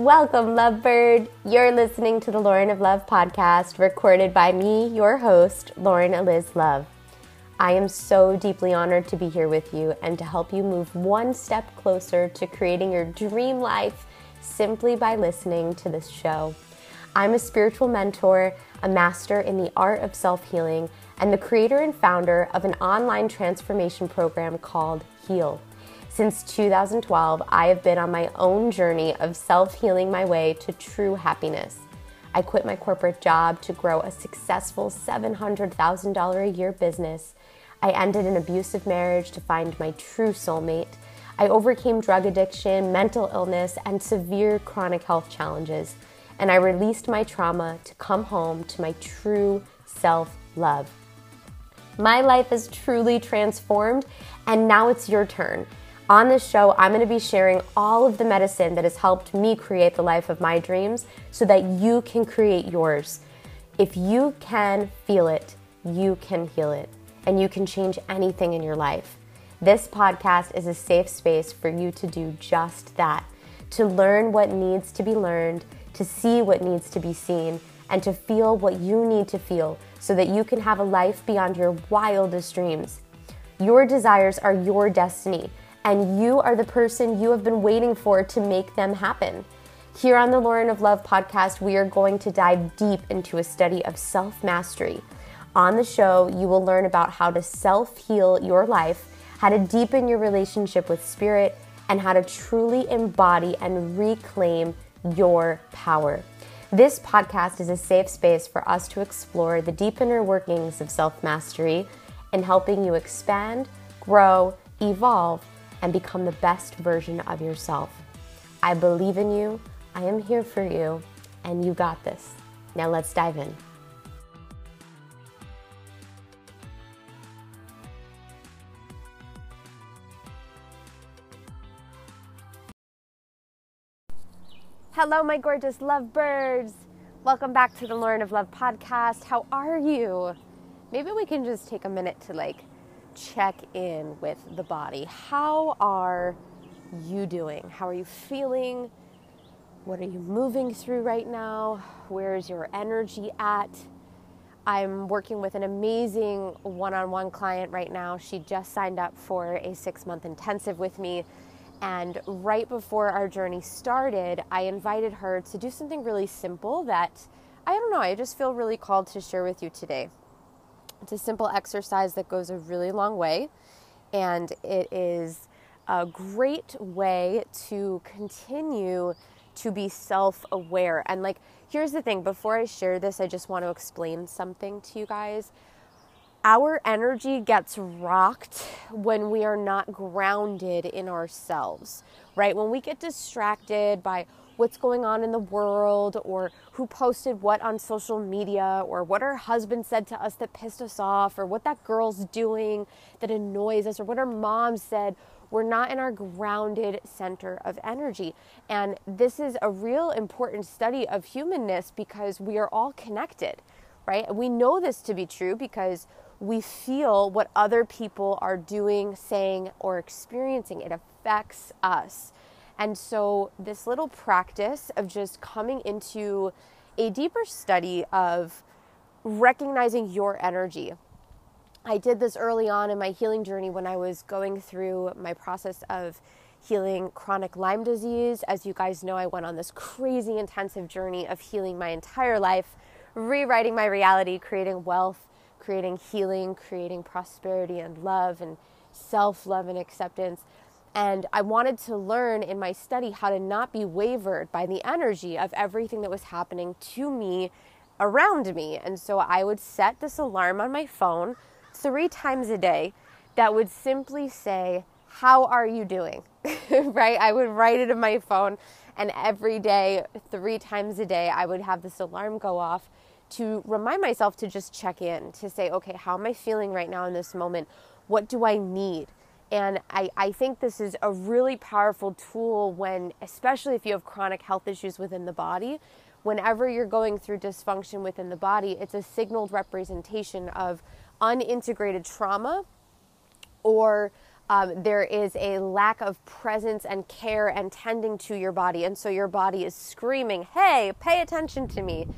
Welcome, lovebird. You're listening to the Lauren of Love podcast, recorded by me, your host, Lauren Eliz Love. I am so deeply honored to be here with you and to help you move one step closer to creating your dream life simply by listening to this show. I'm a spiritual mentor, a master in the art of self healing, and the creator and founder of an online transformation program called Heal. Since 2012, I have been on my own journey of self healing my way to true happiness. I quit my corporate job to grow a successful $700,000 a year business. I ended an abusive marriage to find my true soulmate. I overcame drug addiction, mental illness, and severe chronic health challenges. And I released my trauma to come home to my true self love. My life is truly transformed, and now it's your turn. On this show, I'm going to be sharing all of the medicine that has helped me create the life of my dreams so that you can create yours. If you can feel it, you can heal it, and you can change anything in your life. This podcast is a safe space for you to do just that to learn what needs to be learned, to see what needs to be seen, and to feel what you need to feel so that you can have a life beyond your wildest dreams. Your desires are your destiny and you are the person you have been waiting for to make them happen. Here on the Lauren of Love podcast, we are going to dive deep into a study of self mastery. On the show, you will learn about how to self heal your life, how to deepen your relationship with spirit, and how to truly embody and reclaim your power. This podcast is a safe space for us to explore the deep inner workings of self mastery and helping you expand, grow, evolve, and become the best version of yourself. I believe in you, I am here for you, and you got this. Now let's dive in. Hello, my gorgeous lovebirds. Welcome back to the Lauren of Love podcast. How are you? Maybe we can just take a minute to like check in with the body. How are you doing? How are you feeling? What are you moving through right now? Where is your energy at? I'm working with an amazing one on one client right now. She just signed up for a six month intensive with me. And right before our journey started, I invited her to do something really simple that I don't know, I just feel really called to share with you today. It's a simple exercise that goes a really long way, and it is a great way to continue to be self aware. And, like, here's the thing before I share this, I just want to explain something to you guys. Our energy gets rocked when we are not grounded in ourselves, right? When we get distracted by what's going on in the world or who posted what on social media or what our husband said to us that pissed us off or what that girl's doing that annoys us or what our mom said. We're not in our grounded center of energy. And this is a real important study of humanness because we are all connected, right? We know this to be true because we feel what other people are doing, saying, or experiencing. It affects us. And so, this little practice of just coming into a deeper study of recognizing your energy. I did this early on in my healing journey when I was going through my process of healing chronic Lyme disease. As you guys know, I went on this crazy intensive journey of healing my entire life, rewriting my reality, creating wealth, creating healing, creating prosperity and love and self love and acceptance. And I wanted to learn in my study how to not be wavered by the energy of everything that was happening to me around me. And so I would set this alarm on my phone three times a day that would simply say, How are you doing? right? I would write it in my phone. And every day, three times a day, I would have this alarm go off to remind myself to just check in, to say, Okay, how am I feeling right now in this moment? What do I need? And I, I think this is a really powerful tool when, especially if you have chronic health issues within the body, whenever you're going through dysfunction within the body, it's a signaled representation of unintegrated trauma or Um, there is a lack of presence and care and tending to your body. And so your body is screaming, hey, pay attention to me.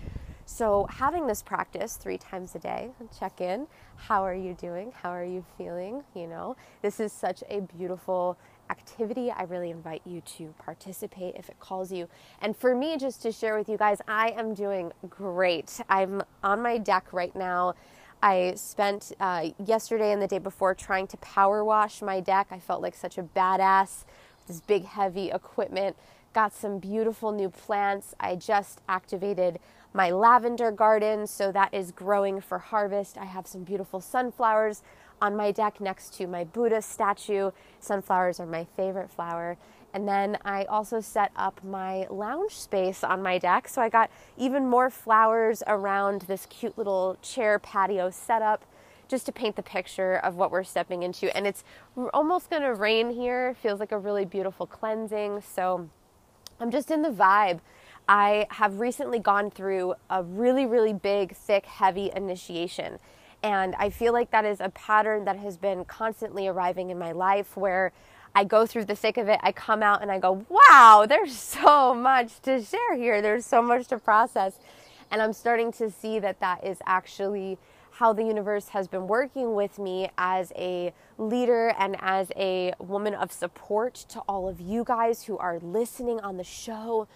So, having this practice three times a day, check in. How are you doing? How are you feeling? You know, this is such a beautiful activity. I really invite you to participate if it calls you. And for me, just to share with you guys, I am doing great. I'm on my deck right now. I spent uh, yesterday and the day before trying to power wash my deck. I felt like such a badass this big, heavy equipment. Got some beautiful new plants. I just activated my lavender garden, so that is growing for harvest. I have some beautiful sunflowers on my deck next to my Buddha statue. Sunflowers are my favorite flower. And then I also set up my lounge space on my deck. So I got even more flowers around this cute little chair patio setup just to paint the picture of what we're stepping into. And it's almost going to rain here. Feels like a really beautiful cleansing. So I'm just in the vibe I have recently gone through a really, really big, thick, heavy initiation. And I feel like that is a pattern that has been constantly arriving in my life where I go through the thick of it, I come out and I go, wow, there's so much to share here. There's so much to process. And I'm starting to see that that is actually how the universe has been working with me as a leader and as a woman of support to all of you guys who are listening on the show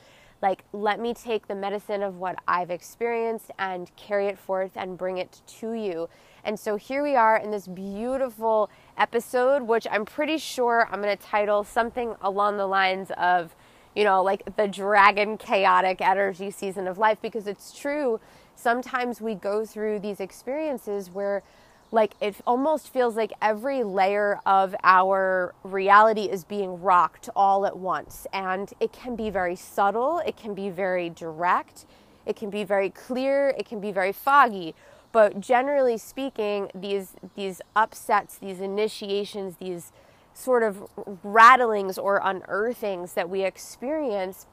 like, let me take the medicine of what I've experienced and carry it forth and bring it to you. And so here we are in this beautiful episode, which I'm pretty sure I'm going to title something along the lines of, you know, like the dragon chaotic energy season of life, because it's true. Sometimes we go through these experiences where like it almost feels like every layer of our reality is being rocked all at once. And it can be very subtle it can be very direct it can be very clear it can be very foggy. But generally speaking these these upsets these initiations these sort of rattlings or unearthings that we experience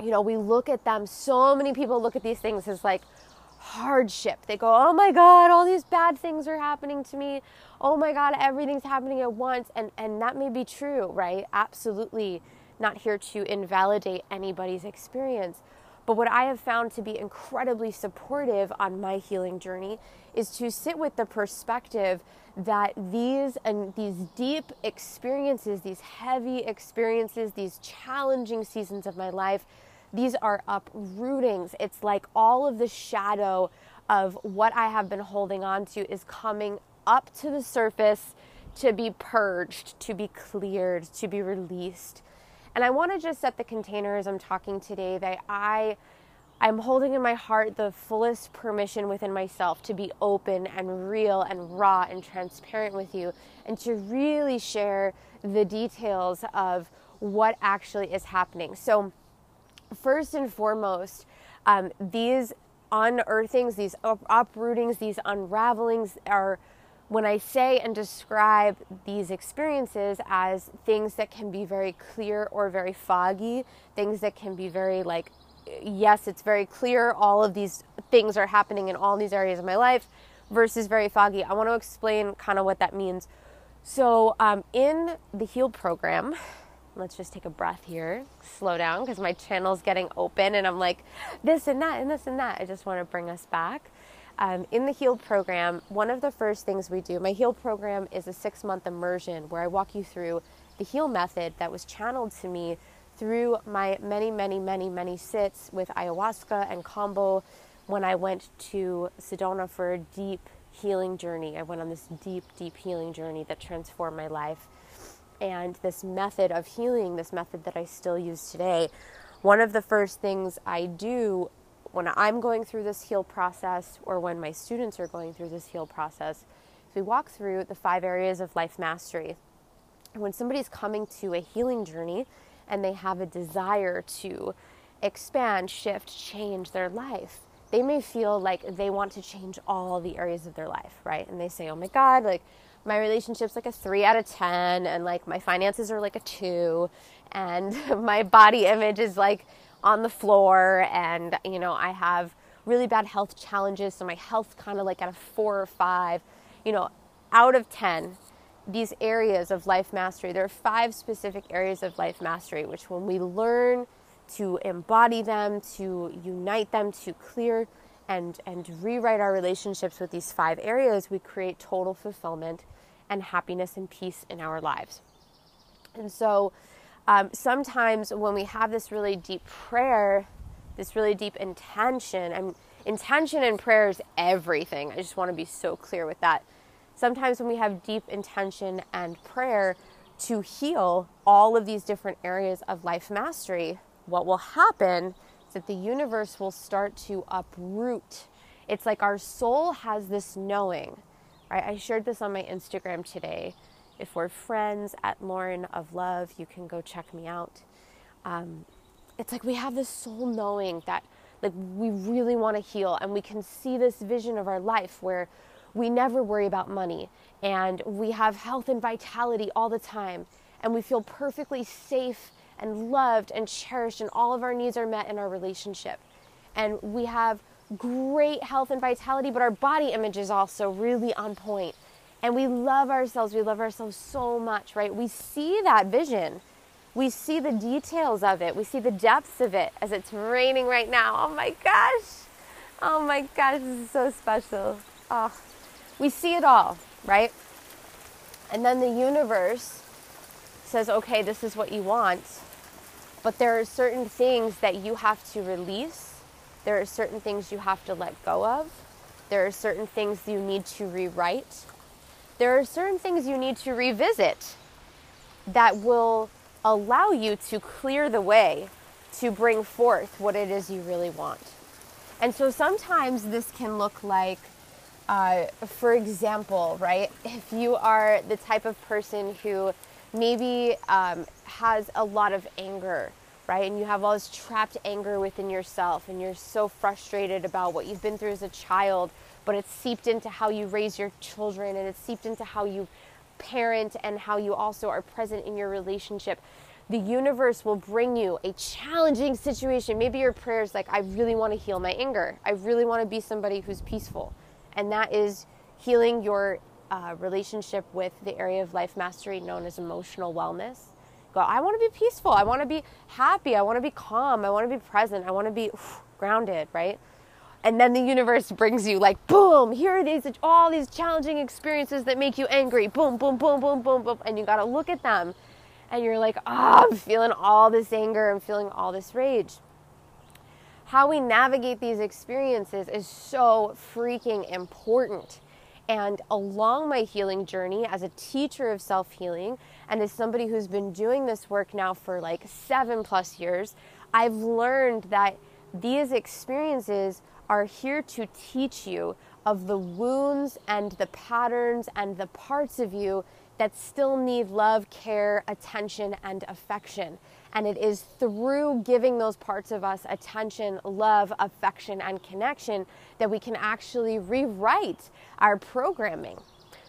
you know we look at them so many people look at these things as like hardship. They go, oh my God, all these bad things are happening to me. Oh my God, everything's happening at once. And, and that may be true, right? Absolutely not here to invalidate anybody's experience. But what I have found to be incredibly supportive on my healing journey is to sit with the perspective that these and these deep experiences, these heavy experiences, these challenging seasons of my life these are uprootings. It's like all of the shadow of what I have been holding on to is coming up to the surface to be purged, to be cleared, to be released. And I want to just set the container as I'm talking today that I I'm holding in my heart the fullest permission within myself to be open and real and raw and transparent with you and to really share the details of what actually is happening. So first and foremost, um, these unearthings, these uprootings, these unravelings are when I say and describe these experiences as things that can be very clear or very foggy, things that can be very like, yes, it's very clear, all of these things are happening in all these areas of my life, versus very foggy. I want to explain kind of what that means. So, um, in the HEAL program, let's just take a breath here, slow down because my channel's getting open and I'm like this and that and this and that. I just want to bring us back. Um, in the HEAL program, one of the first things we do, my HEAL program is a six month immersion where I walk you through the HEAL method that was channeled to me through my many, many, many, many sits with ayahuasca and kambo when I went to Sedona for a deep healing journey. I went on this deep, deep healing journey that transformed my life and this method of healing, this method that I still use today, one of the first things I do when I'm going through this heal process or when my students are going through this heal process is we walk through the five areas of life mastery. When somebody's coming to a healing journey and they have a desire to expand, shift, change their life, they may feel like they want to change all the areas of their life, right? And they say, oh my God, like my relationship's like a three out of 10, and like my finances are like a two, and my body image is like on the floor, and you know, I have really bad health challenges, so my health's kind of like at a four or five, you know, out of 10. these areas of life mastery. There are five specific areas of life mastery, which when we learn to embody them, to unite them, to clear and, and rewrite our relationships with these five areas, we create total fulfillment and happiness and peace in our lives. And so um, sometimes when we have this really deep prayer, this really deep intention, and intention in prayer is everything. I just want to be so clear with that sometimes when we have deep intention and prayer to heal all of these different areas of life mastery, what will happen that the universe will start to uproot. It's like our soul has this knowing, right? I shared this on my Instagram today. If we're friends at Lauren of Love, you can go check me out. Um, it's like we have this soul knowing that like we really want to heal and we can see this vision of our life where we never worry about money and we have health and vitality all the time and we feel perfectly safe and loved and cherished and all of our needs are met in our relationship. And we have great health and vitality but our body image is also really on point. And we love ourselves. We love ourselves so much right? We see that vision. We see the details of it. We see the depths of it as it's raining right now. Oh my gosh. Oh my gosh this is so special. Oh we see it all, right? And then the universe says, okay, this is what you want, but there are certain things that you have to release. There are certain things you have to let go of. There are certain things you need to rewrite. There are certain things you need to revisit that will allow you to clear the way to bring forth what it is you really want. And so sometimes this can look like uh, for example, right, if you are the type of person who maybe um, has a lot of anger, right, and you have all this trapped anger within yourself, and you're so frustrated about what you've been through as a child, but it's seeped into how you raise your children, and it's seeped into how you parent and how you also are present in your relationship. The universe will bring you a challenging situation. Maybe your prayer is like, I really want to heal my anger. I really want to be somebody who's peaceful and that is healing your uh, relationship with the area of life mastery known as emotional wellness. Go, I want to be peaceful. I want to be happy. I want to be calm. I want to be present. I want to be oof, grounded, right? And then the universe brings you like, boom, here are these all these challenging experiences that make you angry. Boom, boom, boom, boom, boom, boom. And you got to look at them and you're like, oh, I'm feeling all this anger. I'm feeling all this rage how we navigate these experiences is so freaking important. And along my healing journey as a teacher of self healing and as somebody who's been doing this work now for like seven plus years, I've learned that these experiences are here to teach you of the wounds and the patterns and the parts of you that still need love, care, attention, and affection. And it is through giving those parts of us attention, love, affection, and connection that we can actually rewrite our programming.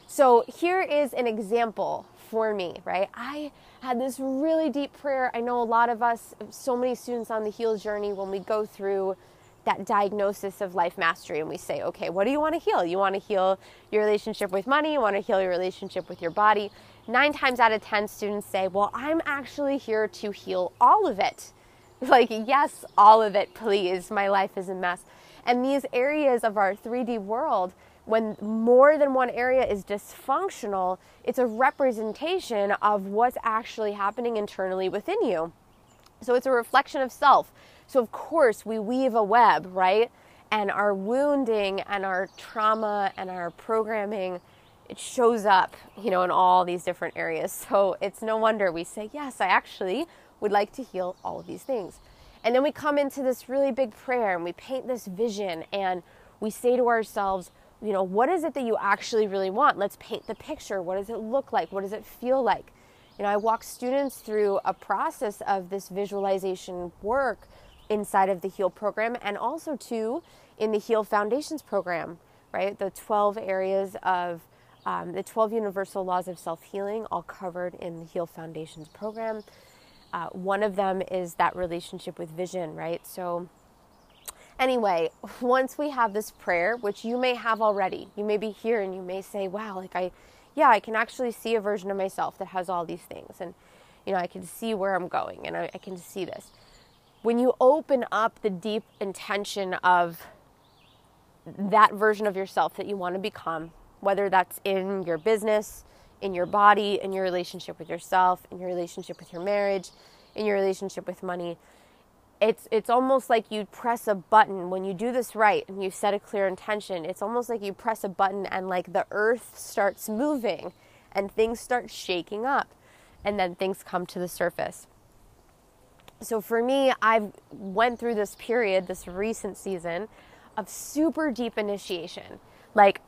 So here is an example for me, right? I had this really deep prayer. I know a lot of us, so many students on the heal journey, when we go through that diagnosis of life mastery and we say, okay, what do you want to heal? You want to heal your relationship with money, you want to heal your relationship with your body nine times out of 10 students say, Well, I'm actually here to heal all of it. Like, yes, all of it, please. My life is a mess. And these areas of our 3D world, when more than one area is dysfunctional, it's a representation of what's actually happening internally within you. So it's a reflection of self. So, of course, we weave a web, right? And our wounding and our trauma and our programming it shows up, you know, in all these different areas. So it's no wonder we say, yes, I actually would like to heal all of these things. And then we come into this really big prayer and we paint this vision and we say to ourselves, you know, what is it that you actually really want? Let's paint the picture. What does it look like? What does it feel like? You know, I walk students through a process of this visualization work inside of the HEAL program and also too in the HEAL Foundations program, right? The 12 areas of um, the 12 universal laws of self healing, all covered in the Heal Foundations program. Uh, one of them is that relationship with vision, right? So, anyway, once we have this prayer, which you may have already, you may be here and you may say, wow, like I, yeah, I can actually see a version of myself that has all these things. And, you know, I can see where I'm going and I, I can see this. When you open up the deep intention of that version of yourself that you want to become, whether that's in your business, in your body, in your relationship with yourself, in your relationship with your marriage, in your relationship with money, it's it's almost like you press a button when you do this right and you set a clear intention. It's almost like you press a button and like the earth starts moving and things start shaking up and then things come to the surface. So for me i've went through this period this recent season of super deep initiation. Like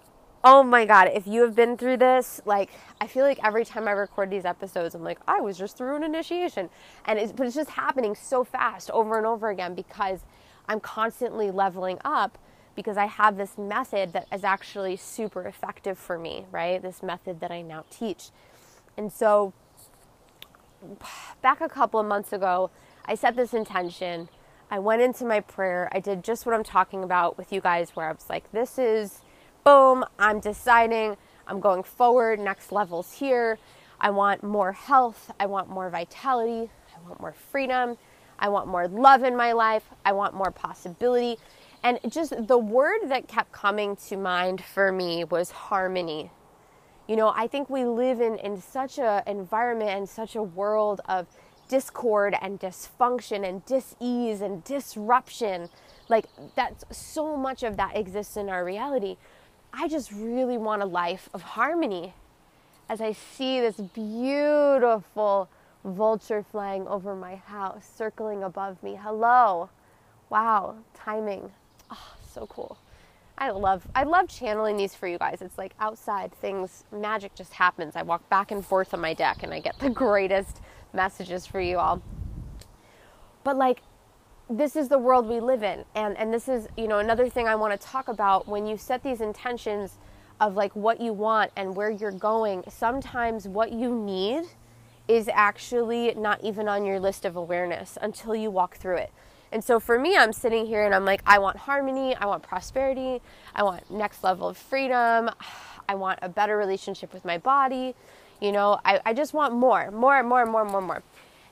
Oh my God, if you have been through this, like, I feel like every time I record these episodes, I'm like, I was just through an initiation. And it's, but it's just happening so fast over and over again because I'm constantly leveling up because I have this method that is actually super effective for me, right? This method that I now teach. And so, back a couple of months ago, I set this intention. I went into my prayer. I did just what I'm talking about with you guys, where I was like, this is boom, I'm deciding I'm going forward, next levels here. I want more health, I want more vitality, I want more freedom, I want more love in my life, I want more possibility. And just the word that kept coming to mind for me was harmony. You know, I think we live in, in such an environment and such a world of discord and dysfunction and dis-ease and disruption. Like that's so much of that exists in our reality. I just really want a life of harmony as I see this beautiful vulture flying over my house, circling above me. Hello. Wow, timing. Oh, so cool. I love I love channeling these for you guys. It's like outside things magic just happens. I walk back and forth on my deck and I get the greatest messages for you all. But like this is the world we live in. And and this is you know another thing i want to talk about. When you set these intentions of like what you want and where you're going sometimes what you need is actually not even on your list of awareness until you walk through it. And so for me i'm sitting here and i'm like i want harmony i want prosperity i want next level of freedom i want a better relationship with my body you know i, I just want more more and more and more more more.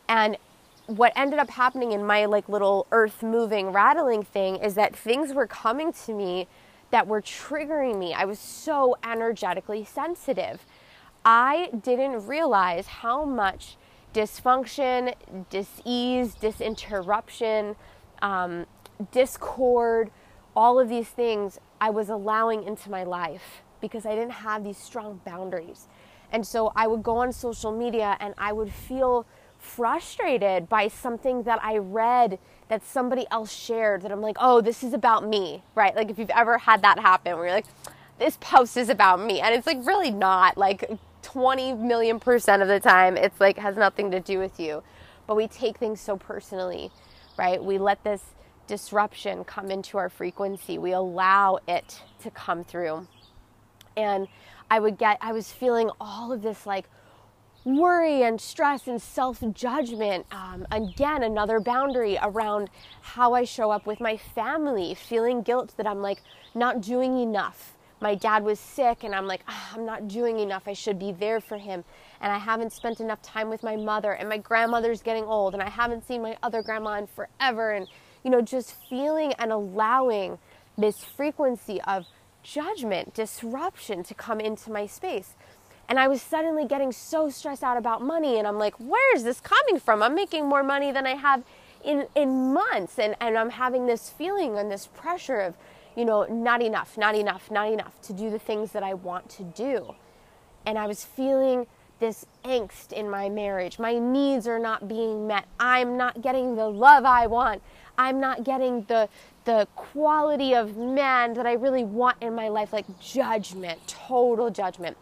And what ended up happening in my like little earth moving rattling thing is that things were coming to me that were triggering me. I was so energetically sensitive. I didn't realize how much dysfunction, disease, disinterruption, um, discord, all of these things I was allowing into my life because I didn't have these strong boundaries. And so I would go on social media and I would feel frustrated by something that I read that somebody else shared that I'm like, oh, this is about me, right? Like if you've ever had that happen where you're like, this post is about me. And it's like really not like 20 million percent of the time, it's like has nothing to do with you. But we take things so personally, right? We let this disruption come into our frequency, we allow it to come through. And I would get, I was feeling all of this like, worry and stress and self judgment. Um, again, another boundary around how I show up with my family, feeling guilt that I'm like not doing enough. My dad was sick, and I'm like, oh, I'm not doing enough. I should be there for him. And I haven't spent enough time with my mother, and my grandmother's getting old, and I haven't seen my other grandma in forever. And, you know, just feeling and allowing this frequency of judgment, disruption to come into my space. And I was suddenly getting so stressed out about money. And I'm like, where is this coming from? I'm making more money than I have in, in months. And, and I'm having this feeling and this pressure of, you know, not enough, not enough, not enough to do the things that I want to do. And I was feeling this angst in my marriage. My needs are not being met. I'm not getting the love I want. I'm not getting the the quality of man that I really want in my life like judgment, total judgment.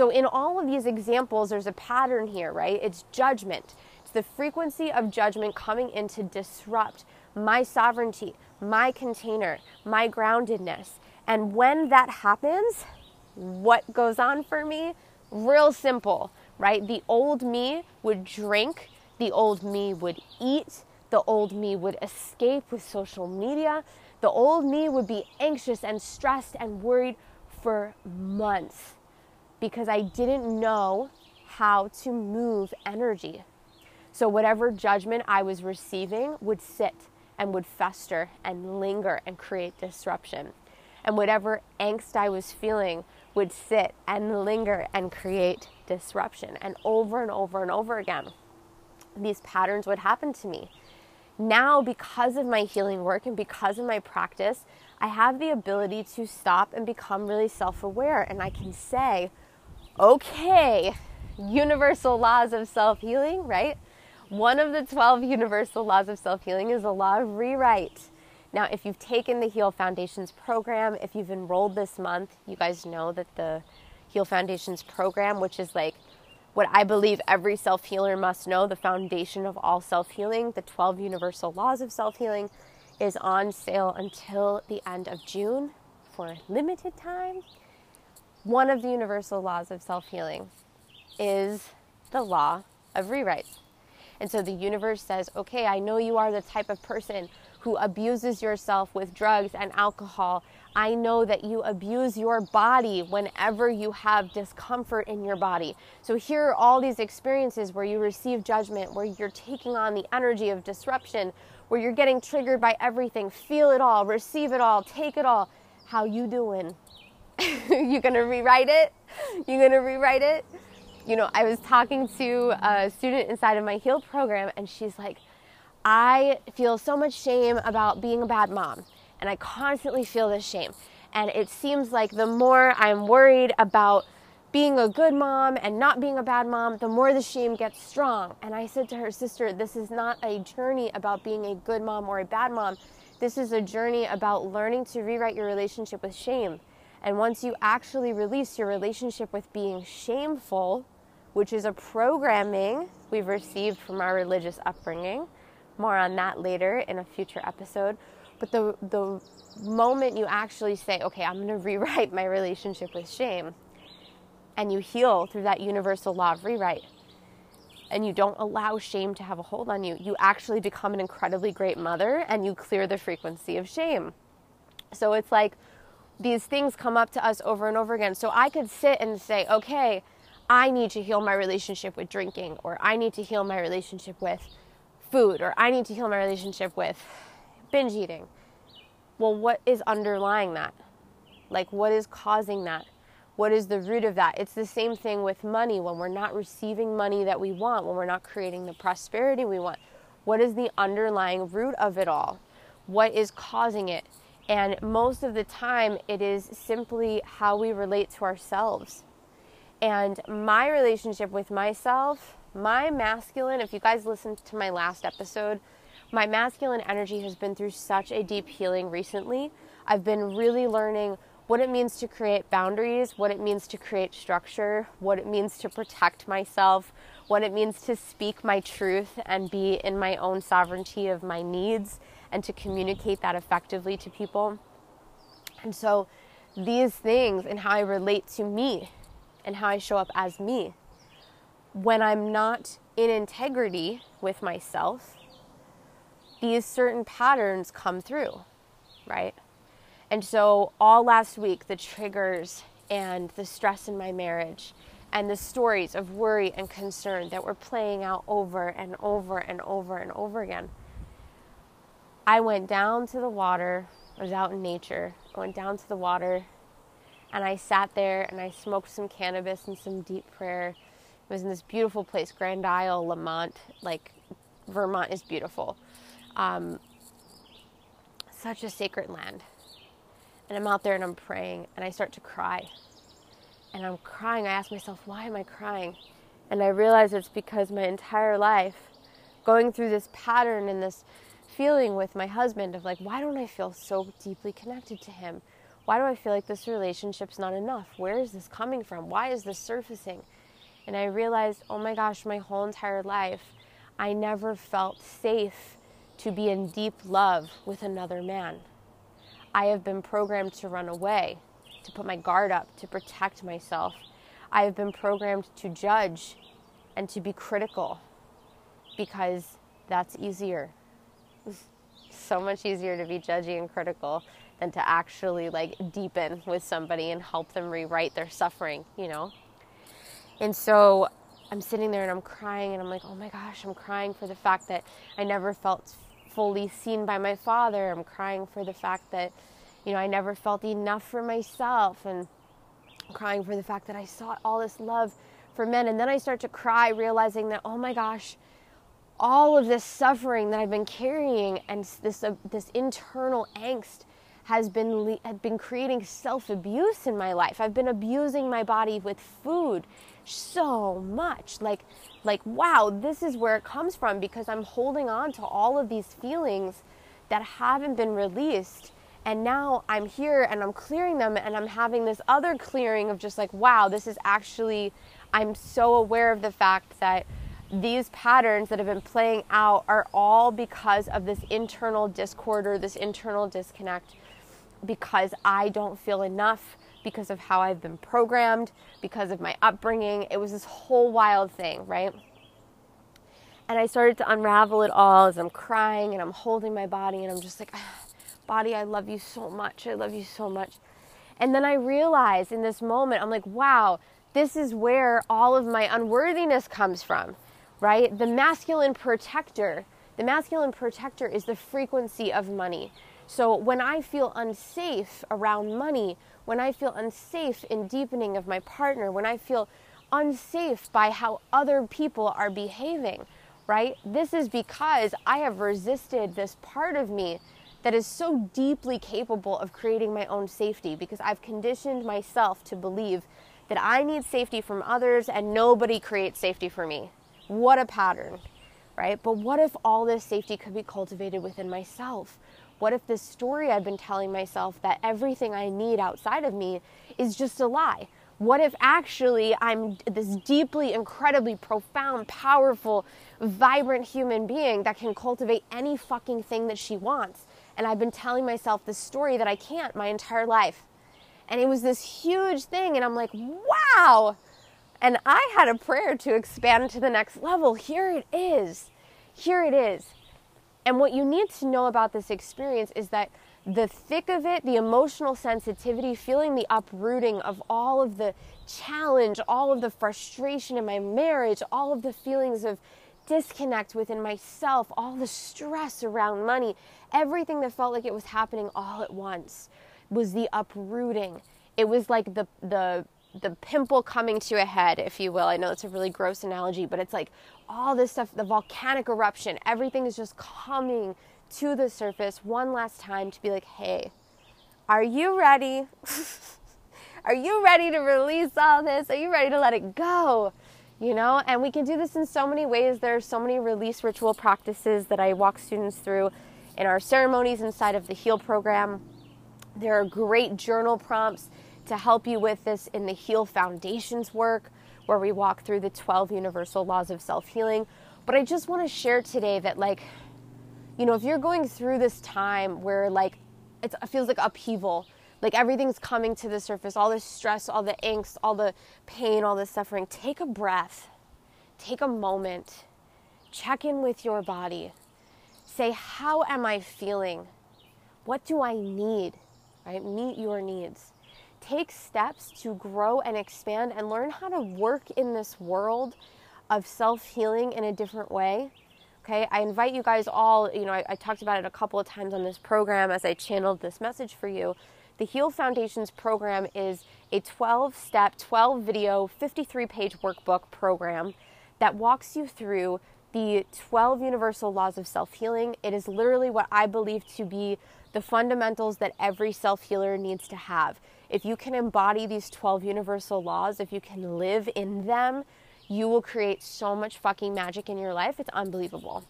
So, in all of these examples, there's a pattern here, right? It's judgment. It's the frequency of judgment coming in to disrupt my sovereignty, my container, my groundedness. And when that happens, what goes on for me? Real simple, right? The old me would drink, the old me would eat, the old me would escape with social media, the old me would be anxious and stressed and worried for months because I didn't know how to move energy. So, whatever judgment I was receiving would sit and would fester and linger and create disruption. And whatever angst I was feeling would sit and linger and create disruption. And over and over and over again, these patterns would happen to me. Now, because of my healing work and because of my practice, I have the ability to stop and become really self aware. And I can say, okay, universal laws of self healing, right? One of the 12 universal laws of self healing is the law of rewrite. Now, if you've taken the Heal Foundations program, if you've enrolled this month, you guys know that the Heal Foundations program, which is like what I believe every self healer must know, the foundation of all self healing, the 12 universal laws of self healing, is on sale until the end of June for limited time. One of the universal laws of self healing is the law of rewrite. And so the universe says, okay, I know you are the type of person who abuses yourself with drugs and alcohol. I know that you abuse your body whenever you have discomfort in your body. So, here are all these experiences where you receive judgment, where you're taking on the energy of disruption, where you're getting triggered by everything. Feel it all, receive it all, take it all. How you doing? you gonna rewrite it? You're gonna rewrite it? You know, I was talking to a student inside of my Heal program, and she's like, I feel so much shame about being a bad mom, and I constantly feel this shame. And it seems like the more I'm worried about being a good mom and not being a bad mom, the more the shame gets strong. And I said to her sister, This is not a journey about being a good mom or a bad mom. This is a journey about learning to rewrite your relationship with shame. And once you actually release your relationship with being shameful, which is a programming we've received from our religious upbringing, more on that later in a future episode. But the, the moment you actually say, okay, I'm going to rewrite my relationship with shame, and you heal through that universal law of rewrite, and you don't allow shame to have a hold on you, you actually become an incredibly great mother and you clear the frequency of shame. So it's like these things come up to us over and over again. So I could sit and say, okay, I need to heal my relationship with drinking, or I need to heal my relationship with food or I need to heal my relationship with binge eating. Well, what is underlying that? Like, what is causing that? What is the root of that? It's the same thing with money when we're not receiving money that we want, when we're not creating the prosperity we want. What is the underlying root of it all? What is causing it? And most of the time, it is simply how we relate to ourselves. And my relationship with myself my masculine, if you guys listened to my last episode, my masculine energy has been through such a deep healing recently. I've been really learning what it means to create boundaries, what it means to create structure, what it means to protect myself, what it means to speak my truth and be in my own sovereignty of my needs and to communicate that effectively to people. And so, these things and how I relate to me and how I show up as me when I'm not in integrity with myself, these certain patterns come through, right? And so, all last week, the triggers and the stress in my marriage and the stories of worry and concern that were playing out over and over and over and over again. I went down to the water, I was out in nature, I went down to the water and I sat there and I smoked some cannabis and some deep prayer it was in this beautiful place, Grand Isle, Lamont. Like, Vermont is beautiful. Um, such a sacred land. And I'm out there and I'm praying and I start to cry. And I'm crying. I ask myself, why am I crying? And I realize it's because my entire life, going through this pattern and this feeling with my husband of like, why don't I feel so deeply connected to him? Why do I feel like this relationship's not enough? Where is this coming from? Why is this surfacing? And I realized, oh my gosh, my whole entire life, I never felt safe to be in deep love with another man. I have been programmed to run away, to put my guard up, to protect myself. I have been programmed to judge and to be critical because that's easier. So much easier to be judgy and critical than to actually like deepen with somebody and help them rewrite their suffering, you know? And so I'm sitting there and I'm crying and I'm like, oh my gosh, I'm crying for the fact that I never felt fully seen by my father. I'm crying for the fact that, you know, I never felt enough for myself. And I'm crying for the fact that I sought all this love for men. And then I start to cry, realizing that, oh my gosh, all of this suffering that I've been carrying and this, uh, this internal angst has been, have been creating self abuse in my life. I've been abusing my body with food so much. Like, like, wow, this is where it comes from because I'm holding on to all of these feelings that haven't been released. And now I'm here and I'm clearing them and I'm having this other clearing of just like, wow, this is actually, I'm so aware of the fact that these patterns that have been playing out are all because of this internal discord or this internal disconnect because I don't feel enough because of how I've been programmed, because of my upbringing. It was this whole wild thing, right? And I started to unravel it all as I'm crying and I'm holding my body and I'm just like, ah, body, I love you so much. I love you so much. And then I realized in this moment, I'm like, wow, this is where all of my unworthiness comes from, right? The masculine protector. The masculine protector is the frequency of money. So when I feel unsafe around money, when I feel unsafe in deepening of my partner, when I feel unsafe by how other people are behaving, right? This is because I have resisted this part of me that is so deeply capable of creating my own safety because I've conditioned myself to believe that I need safety from others and nobody creates safety for me. What a pattern, right? But what if all this safety could be cultivated within myself? What if this story I've been telling myself that everything I need outside of me is just a lie? What if actually I'm this deeply, incredibly profound, powerful, vibrant human being that can cultivate any fucking thing that she wants? And I've been telling myself this story that I can't my entire life. And it was this huge thing. And I'm like, wow. And I had a prayer to expand to the next level. Here it is. Here it is. And what you need to know about this experience is that the thick of it, the emotional sensitivity, feeling the uprooting of all of the challenge, all of the frustration in my marriage, all of the feelings of disconnect within myself, all the stress around money, everything that felt like it was happening all at once was the uprooting. It was like the the the pimple coming to a head, if you will. I know it's a really gross analogy, but it's like all this stuff, the volcanic eruption, everything is just coming to the surface one last time to be like, hey, are you ready? are you ready to release all this? Are you ready to let it go? You know, and we can do this in so many ways. There are so many release ritual practices that I walk students through in our ceremonies inside of the HEAL program. There are great journal prompts to help you with this in the Heal Foundations work, where we walk through the 12 universal laws of self healing. But I just want to share today that, like, you know, if you're going through this time where, like, it feels like upheaval, like everything's coming to the surface, all the stress, all the angst, all the pain, all the suffering, take a breath, take a moment, check in with your body. Say, How am I feeling? What do I need? Right? Meet your needs take steps to grow and expand and learn how to work in this world of self healing in a different way. Okay, I invite you guys all, you know, I, I, talked about it a couple of times on this program as I channeled this message for you. The Heal Foundations program is a 12 step, 12 video, 53 page workbook program that walks you through the 12 universal laws of self healing. It is literally what I believe to be the fundamentals that every self healer needs to have if you can embody these 12 universal laws, if you can live in them, you will create so much fucking magic in your life. It's unbelievable.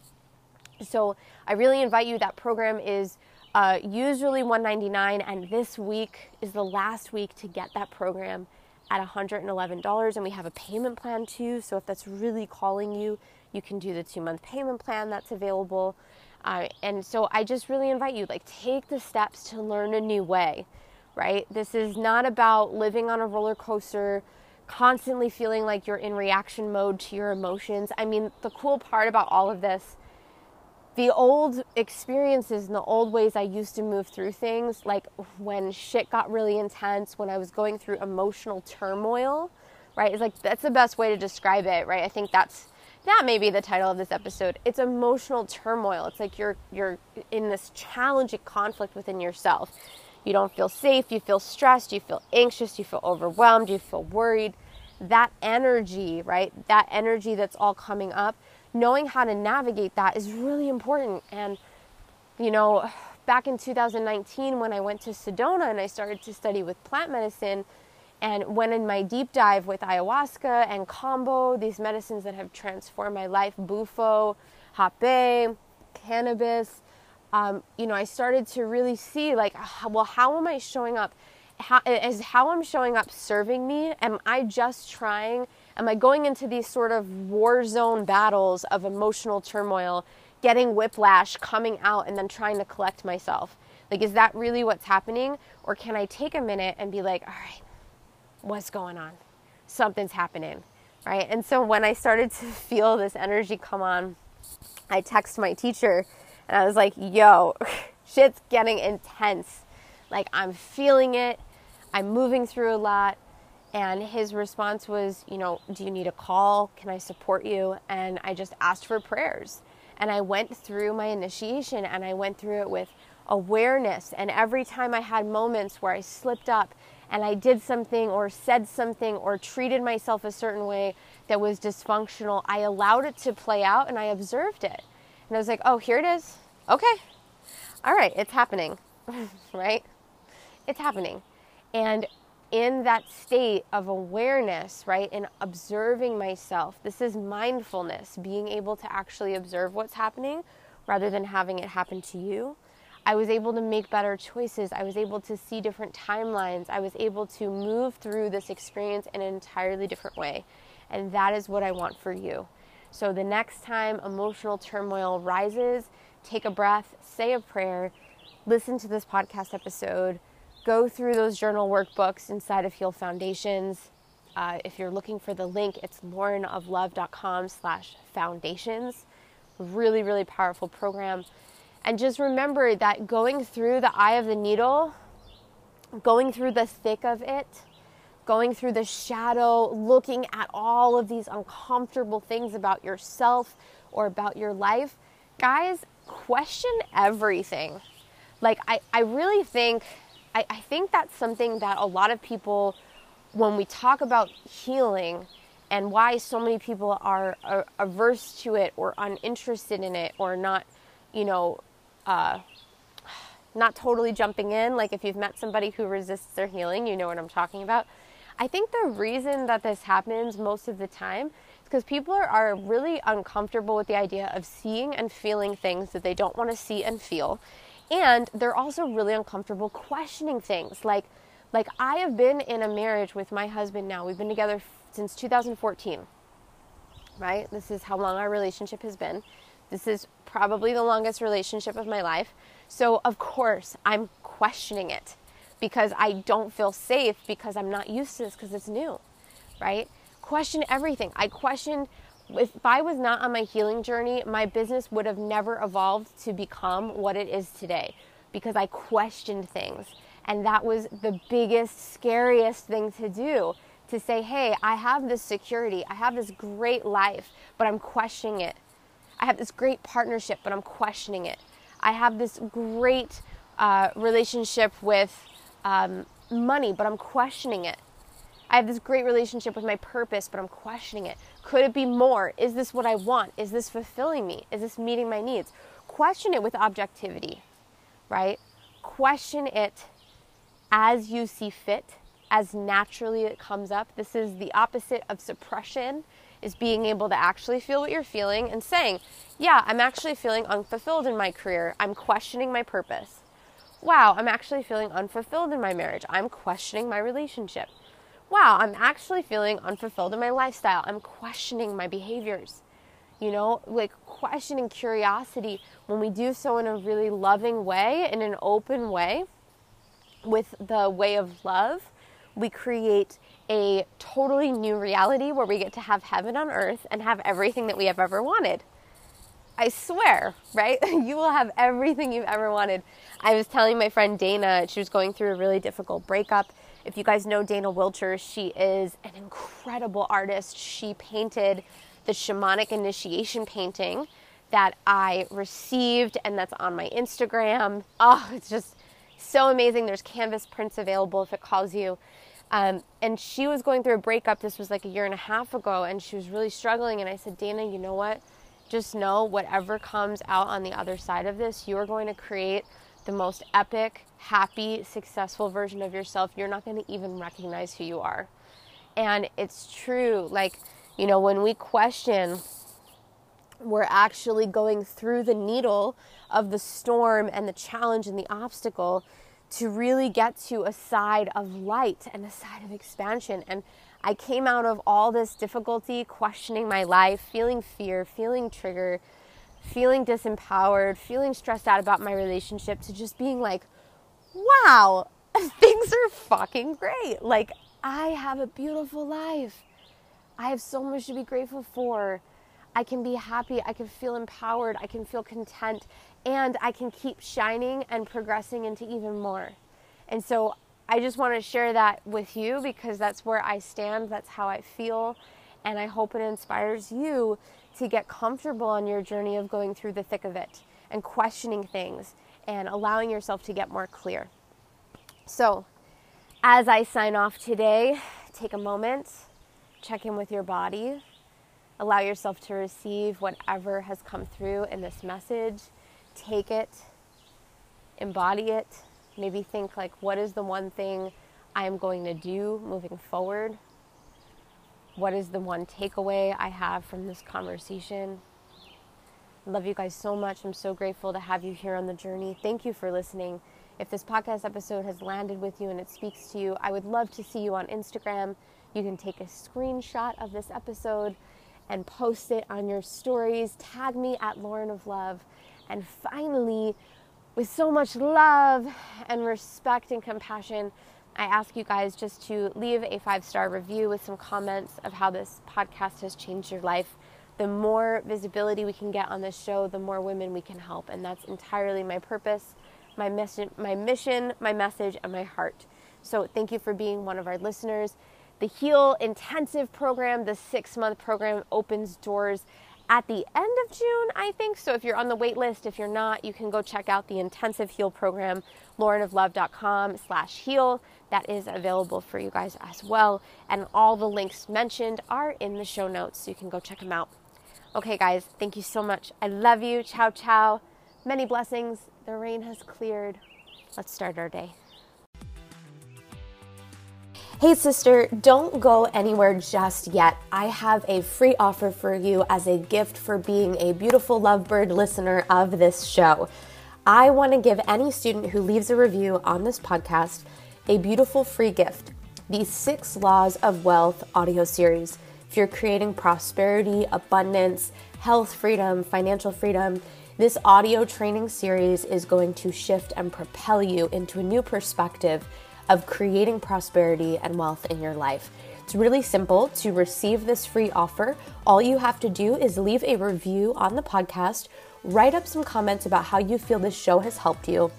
So I really invite you. That program is uh, usually 199 and this week is the last week to get that program at $111 and we have a payment plan too so if that's really calling you you can do the two month payment plan that's available uh, and so i just really invite you like take the steps to learn a new way right? This is not about living on a roller coaster, constantly feeling like you're in reaction mode to your emotions. I mean, the cool part about all of this, the old experiences and the old ways I used to move through things, like when shit got really intense, when I was going through emotional turmoil, right? It's like that's the best way to describe it, right? I think that's that may be the title of this episode. It's emotional turmoil. It's like you're you're in this challenging conflict within yourself. You don't feel safe, you feel stressed, you feel anxious, you feel overwhelmed, you feel worried. That energy, right? That energy that's all coming up, knowing how to navigate that is really important. And you know, back in 2019 when I went to Sedona and I started to study with plant medicine, and went in my deep dive with ayahuasca and kambo, these medicines that have transformed my life, bufo, hape, cannabis. Um, you know, I started to really see like, well, how am I showing up? How, is how I'm showing up serving me? Am I just trying? Am I going into these sort of war zone battles of emotional turmoil, getting whiplash, coming out, and then trying to collect myself? Like, is that really what's happening? Or can I take a minute and be like, all right, what's going on? Something's happening, right? And so when I started to feel this energy come on, I text my teacher and I was like, yo, shit's getting intense. Like, I'm feeling it. I'm moving through a lot. And his response was, you know, do you need a call? Can I support you? And I just asked for prayers. And I went through my initiation and I went through it with awareness. And every time I had moments where I slipped up and I did something or said something or treated myself a certain way that was dysfunctional, I allowed it to play out and I observed it. And I was like, oh, here it is. Okay. All right, it's happening, right? It's happening. And in that state of awareness, right, in observing myself, this is mindfulness, being able to actually observe what's happening rather than having it happen to you. I was able to make better choices. I was able to see different timelines. I was able to move through this experience in an entirely different way. And that is what I want for you. So the next time emotional turmoil rises, take a breath, say a prayer, listen to this podcast episode, go through those journal workbooks inside of Heal Foundations. Uh, if you're looking for the link, it's laurenoflove.com slash foundations. Really, really powerful program. And just remember that going through the eye of the needle, going through the thick of it, going through the shadow, looking at all of these uncomfortable things about yourself or about your life, guys, question everything. Like, I, I really think, I, I think that's something that a lot of people, when we talk about healing, and why so many people are, are averse to it or uninterested in it or not, you know, uh, not totally jumping in. Like if you've met somebody who resists their healing, you know what I'm talking about. I think the reason that this happens most of the time because people are, are really uncomfortable with the idea of seeing and feeling things that they don't want to see and feel. And they're also really uncomfortable questioning things. Like, like I have been in a marriage with my husband now. We've been together since 2014. Right? This is how long our relationship has been. This is probably the longest relationship of my life. So, of course, I'm questioning it because I don't feel safe because I'm not used to this because it's new, right? Question everything. I question if I was not on my healing journey, my business would have never evolved to become what it is today because I questioned things. And that was the biggest, scariest thing to do to say, hey, I have this security, I have this great life, but I'm questioning it. I have this great partnership, but I'm questioning it. I have this great uh, relationship with um, money, but I'm questioning it. I have this great relationship with my purpose, but I'm questioning it. Could it be more? Is this what I want? Is this fulfilling me? Is this meeting my needs? Question it with objectivity, right? Question it as you see fit, as naturally it comes up. This is the opposite of suppression is being able to actually feel what you're feeling and saying, Yeah, I'm actually feeling unfulfilled in my career. I'm questioning my purpose. Wow, I'm actually feeling unfulfilled in my marriage. I'm questioning my relationship. Wow, I'm actually feeling unfulfilled in my lifestyle. I'm questioning my behaviors. You know, like questioning curiosity when we do so in a really loving way, in an open way, with the way of love, we create a totally new reality where we get to have heaven on earth and have everything that we have ever wanted. I swear, right? you will have everything you've ever wanted. I was telling my friend Dana, she was going through a really difficult breakup, If you guys know Dana Wilcher, she is an incredible artist. She painted the shamanic initiation painting that I received, and that's on my Instagram. Oh, it's just so amazing. There's canvas prints available if it calls you. Um, and she was going through a breakup. This was like a year and a half ago, and she was really struggling. And I said, Dana, you know what? Just know whatever comes out on the other side of this, you're going to create the most epic, happy, successful version of yourself. You're not going to even recognize who you are. And it's true. Like, you know, when we question, we're actually going through the needle of the storm and the challenge and the obstacle to really get to a side of light and a side of expansion. And I came out of all this difficulty, questioning my life, feeling fear, feeling trigger, feeling disempowered, feeling stressed out about my relationship, to just being like, wow, things are fucking great. Like, I have a beautiful life. I have so much to be grateful for. I can be happy. I can feel empowered. I can feel content and I can keep shining and progressing into even more. And so I just want to share that with you because that's where I stand, that's how I feel, and I hope it inspires you to get comfortable on your journey of going through the thick of it and questioning things and allowing yourself to get more clear. So, as I sign off today, take a moment, check in with your body, allow yourself to receive whatever has come through in this message take it, embody it, maybe think like, what is the one thing I am going to do moving forward? What is the one takeaway I have from this conversation? Love you guys so much. I'm so grateful to have you here on the journey. Thank you for listening. If this podcast episode has landed with you and it speaks to you, I would love to see you on Instagram. You can take a screenshot of this episode and post it on your stories. Tag me at Lauren of Love. And finally, with so much love and respect and compassion, I ask you guys just to leave a five star review with some comments of how this podcast has changed your life. The more visibility we can get on this show, the more women we can help. And that's entirely my purpose, my mission, my mission, my message, and my heart. So thank you for being one of our listeners. The Heal Intensive program, the six month program, opens doors at the end of June, I think. So if you're on the wait list, if you're not, you can go check out the intensive heal program, laurenoflove.com slash heal. That is available for you guys as well. And all the links mentioned are in the show notes, so you can go check them out. Okay, guys, thank you so much. I love you. Ciao, ciao. Many blessings. The rain has cleared. Let's start our day. Hey, sister, don't go anywhere just yet. I have a free offer for you as a gift for being a beautiful lovebird listener of this show. I want to give any student who leaves a review on this podcast a beautiful free gift the Six Laws of Wealth audio series. If you're creating prosperity, abundance, health freedom, financial freedom, this audio training series is going to shift and propel you into a new perspective of creating prosperity and wealth in your life. It's really simple to receive this free offer. All you have to do is leave a review on the podcast, write up some comments about how you feel this show has helped you.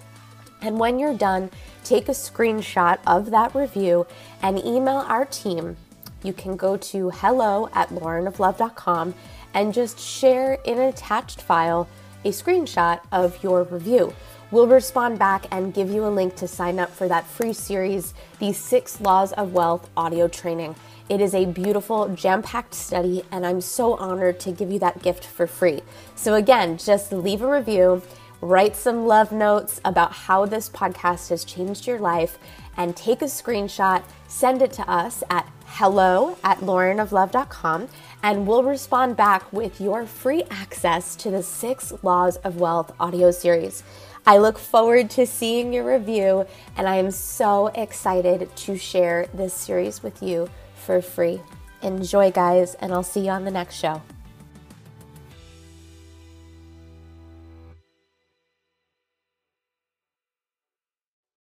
And when you're done, take a screenshot of that review and email our team. You can go to hello at laurenoflove.com and just share in an attached file a screenshot of your review. We'll respond back and give you a link to sign up for that free series, the Six Laws of Wealth audio training. It is a beautiful, jam packed study, and I'm so honored to give you that gift for free. So, again, just leave a review, write some love notes about how this podcast has changed your life, and take a screenshot, send it to us at hello at laurenoflove.com, and we'll respond back with your free access to the Six Laws of Wealth audio series. I look forward to seeing your review, and I am so excited to share this series with you for free. Enjoy, guys, and I'll see you on the next show.